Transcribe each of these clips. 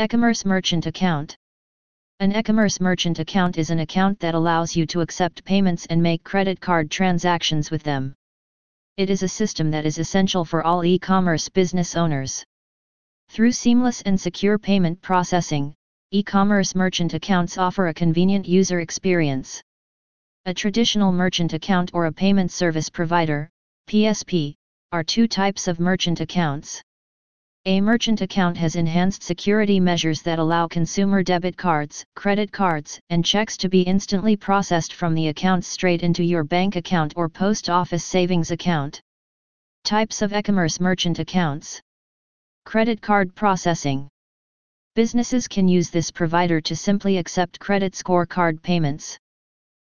E-commerce merchant account. An e-commerce merchant account is an account that allows you to accept payments and make credit card transactions with them. It is a system that is essential for all e-commerce business owners. Through seamless and secure payment processing, e-commerce merchant accounts offer a convenient user experience. A traditional merchant account or a payment service provider, PSP, are two types of merchant accounts. A merchant account has enhanced security measures that allow consumer debit cards, credit cards, and checks to be instantly processed from the account straight into your bank account or post office savings account. Types of e-commerce merchant accounts Credit card processing. Businesses can use this provider to simply accept credit score card payments.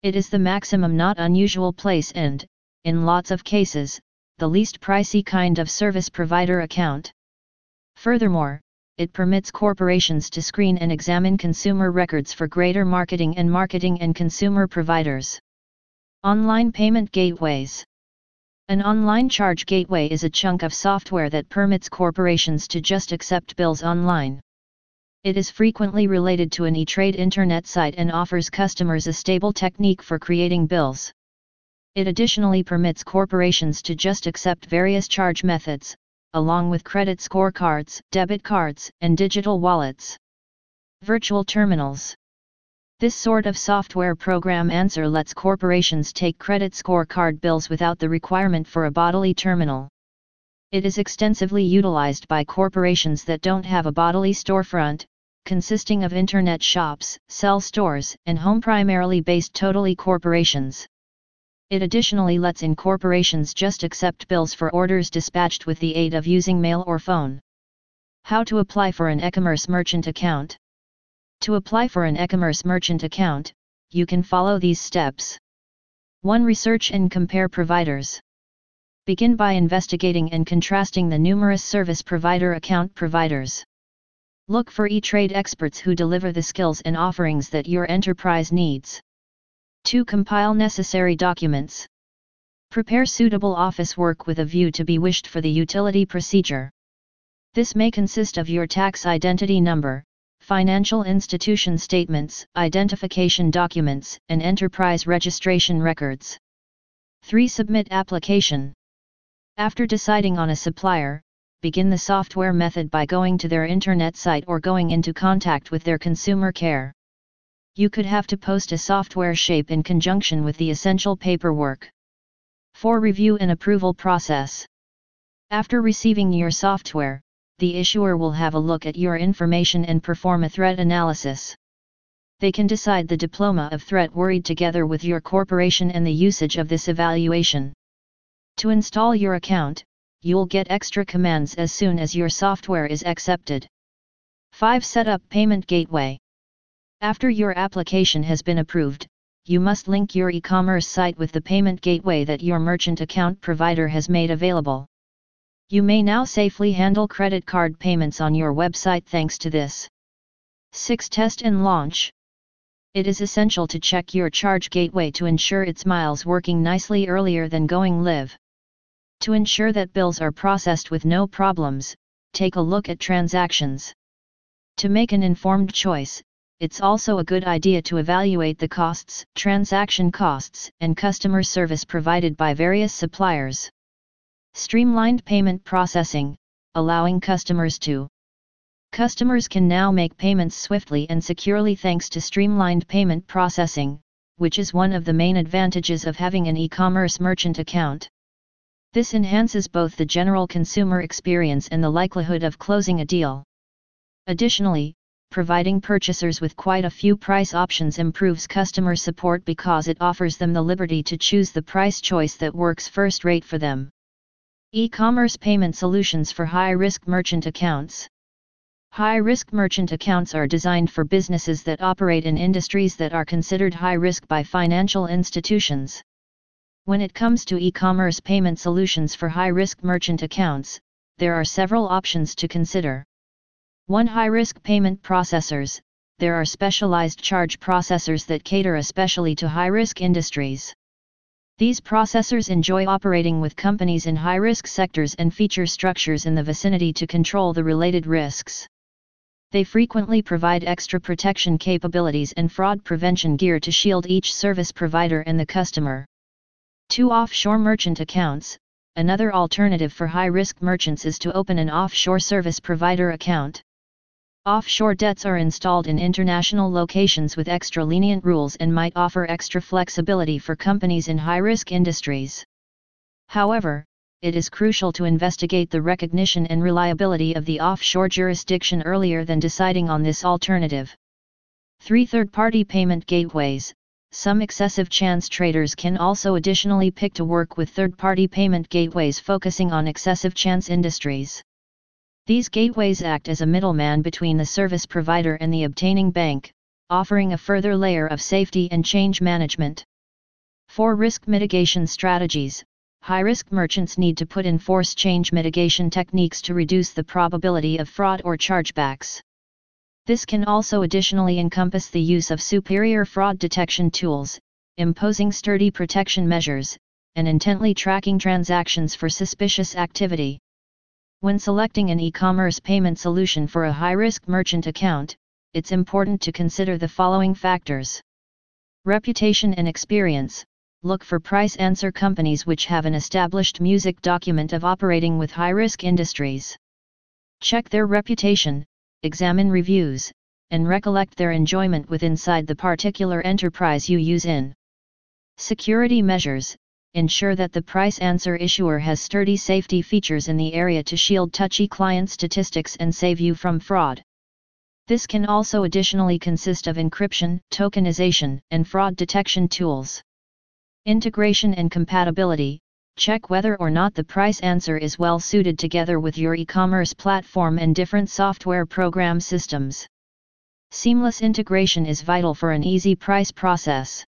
It is the maximum not unusual place and, in lots of cases, the least pricey kind of service provider account. Furthermore, it permits corporations to screen and examine consumer records for greater marketing and marketing and consumer providers. Online Payment Gateways an online charge gateway is a chunk of software that permits corporations to just accept bills online. It is frequently related to an e-trade internet site and offers customers a stable technique for creating bills. It additionally permits corporations to just accept various charge methods, along with credit scorecards, debit cards, and digital wallets. Virtual terminals this sort of software program answer lets corporations take credit scorecard bills without the requirement for a bodily terminal. It is extensively utilized by corporations that don't have a bodily storefront, consisting of internet shops, cell stores, and home primarily based totally corporations. It additionally lets in corporations just accept bills for orders dispatched with the aid of using mail or phone. How to apply for an e-commerce merchant account? To apply for an e-commerce merchant account, you can follow these steps. 1. Research and compare providers. Begin by investigating and contrasting the numerous service provider account providers. Look for e-trade experts who deliver the skills and offerings that your enterprise needs. 2. Compile necessary documents. Prepare suitable office work with a view to be wished for the utility procedure. This may consist of your tax identity number, financial institution statements, identification documents, and enterprise registration records. 3. Submit application. After deciding on a supplier, begin the software method by going to their internet site or going into contact with their consumer care. You could have to post a software shape in conjunction with the essential paperwork. 4. Review and approval process. After receiving your software, the issuer will have a look at your information and perform a threat analysis. They can decide the diploma of threat worried together with your corporation and the usage of this evaluation. To install your account, you'll get extra commands as soon as your software is accepted. 5. Set up Payment Gateway. After your application has been approved, you must link your e-commerce site with the payment gateway that your merchant account provider has made available. You may now safely handle credit card payments on your website thanks to this. 6. Test and launch. It is essential to check your charge gateway to ensure its miles working nicely earlier than going live. To ensure that bills are processed with no problems, take a look at transactions. To make an informed choice, it's also a good idea to evaluate the costs, transaction costs, and customer service provided by various suppliers. Streamlined payment processing, allowing customers to. Customers can now make payments swiftly and securely thanks to streamlined payment processing, which is one of the main advantages of having an e-commerce merchant account. This enhances both the general consumer experience and the likelihood of closing a deal. Additionally, providing purchasers with quite a few price options improves customer support because it offers them the liberty to choose the price choice that works first rate for them. E-commerce payment solutions for high-risk merchant accounts. High-risk merchant accounts are designed for businesses that operate in industries that are considered high-risk by financial institutions. When it comes to e-commerce payment solutions for high-risk merchant accounts, there are several options to consider. 1. High-risk payment processors. There are specialized charge processors that cater especially to high-risk industries. These processors enjoy operating with companies in high-risk sectors and feature structures in the vicinity to control the related risks. They frequently provide extra protection capabilities and fraud prevention gear to shield each service provider and the customer. 2. Offshore merchant accounts. Another alternative for high risk merchants is to open an offshore service provider account. Offshore debts are installed in international locations with extra lenient rules and might offer extra flexibility for companies in high risk industries. However, it is crucial to investigate the recognition and reliability of the offshore jurisdiction earlier than deciding on this alternative. 3. Third party payment gateways. Some excessive chance traders can also additionally pick to work with third party payment gateways focusing on excessive chance industries. These gateways act as a middleman between the service provider and the obtaining bank, offering a further layer of safety and change management. For Risk mitigation strategies high-risk merchants need to put in force change mitigation techniques to reduce the probability of fraud or chargebacks. This can also additionally encompass the use of superior fraud detection tools, imposing sturdy protection measures, and intently tracking transactions for suspicious activity. When selecting an e-commerce payment solution for a high-risk merchant account, it's important to consider the following factors. Reputation and experience look for price answer companies which have an established music document of operating with high-risk industries. Check their reputation, examine reviews, and recollect their enjoyment with inside the particular enterprise you use in. Security measures, ensure that the price answer issuer has sturdy safety features in the area to shield touchy client statistics and save you from fraud. This can also additionally consist of encryption, tokenization, and fraud detection tools. Integration and compatibility check whether or not the price answer is well suited together with your e commerce platform and different software program systems. Seamless integration is vital for an easy price process.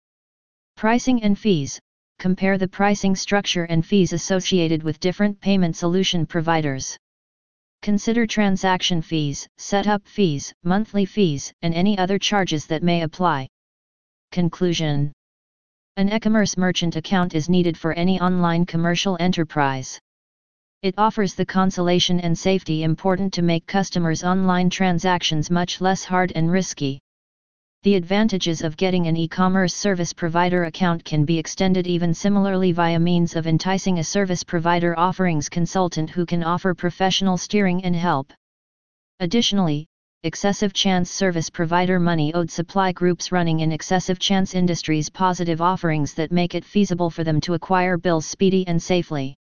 Pricing and fees compare the pricing structure and fees associated with different payment solution providers. Consider transaction fees, setup fees, monthly fees, and any other charges that may apply. Conclusion an e-commerce merchant account is needed for any online commercial enterprise. It offers the consolation and safety important to make customers' online transactions much less hard and risky. The advantages of getting an e-commerce service provider account can be extended even similarly via means of enticing a service provider offerings consultant who can offer professional steering and help. Additionally, excessive chance service provider money owed supply groups running in excessive chance industries positive offerings that make it feasible for them to acquire bills speedy and safely.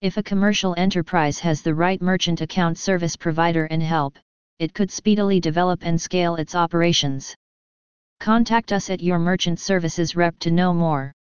If a commercial enterprise has the right merchant account service provider and help, it could speedily develop and scale its operations. Contact us at your merchant services rep to know more.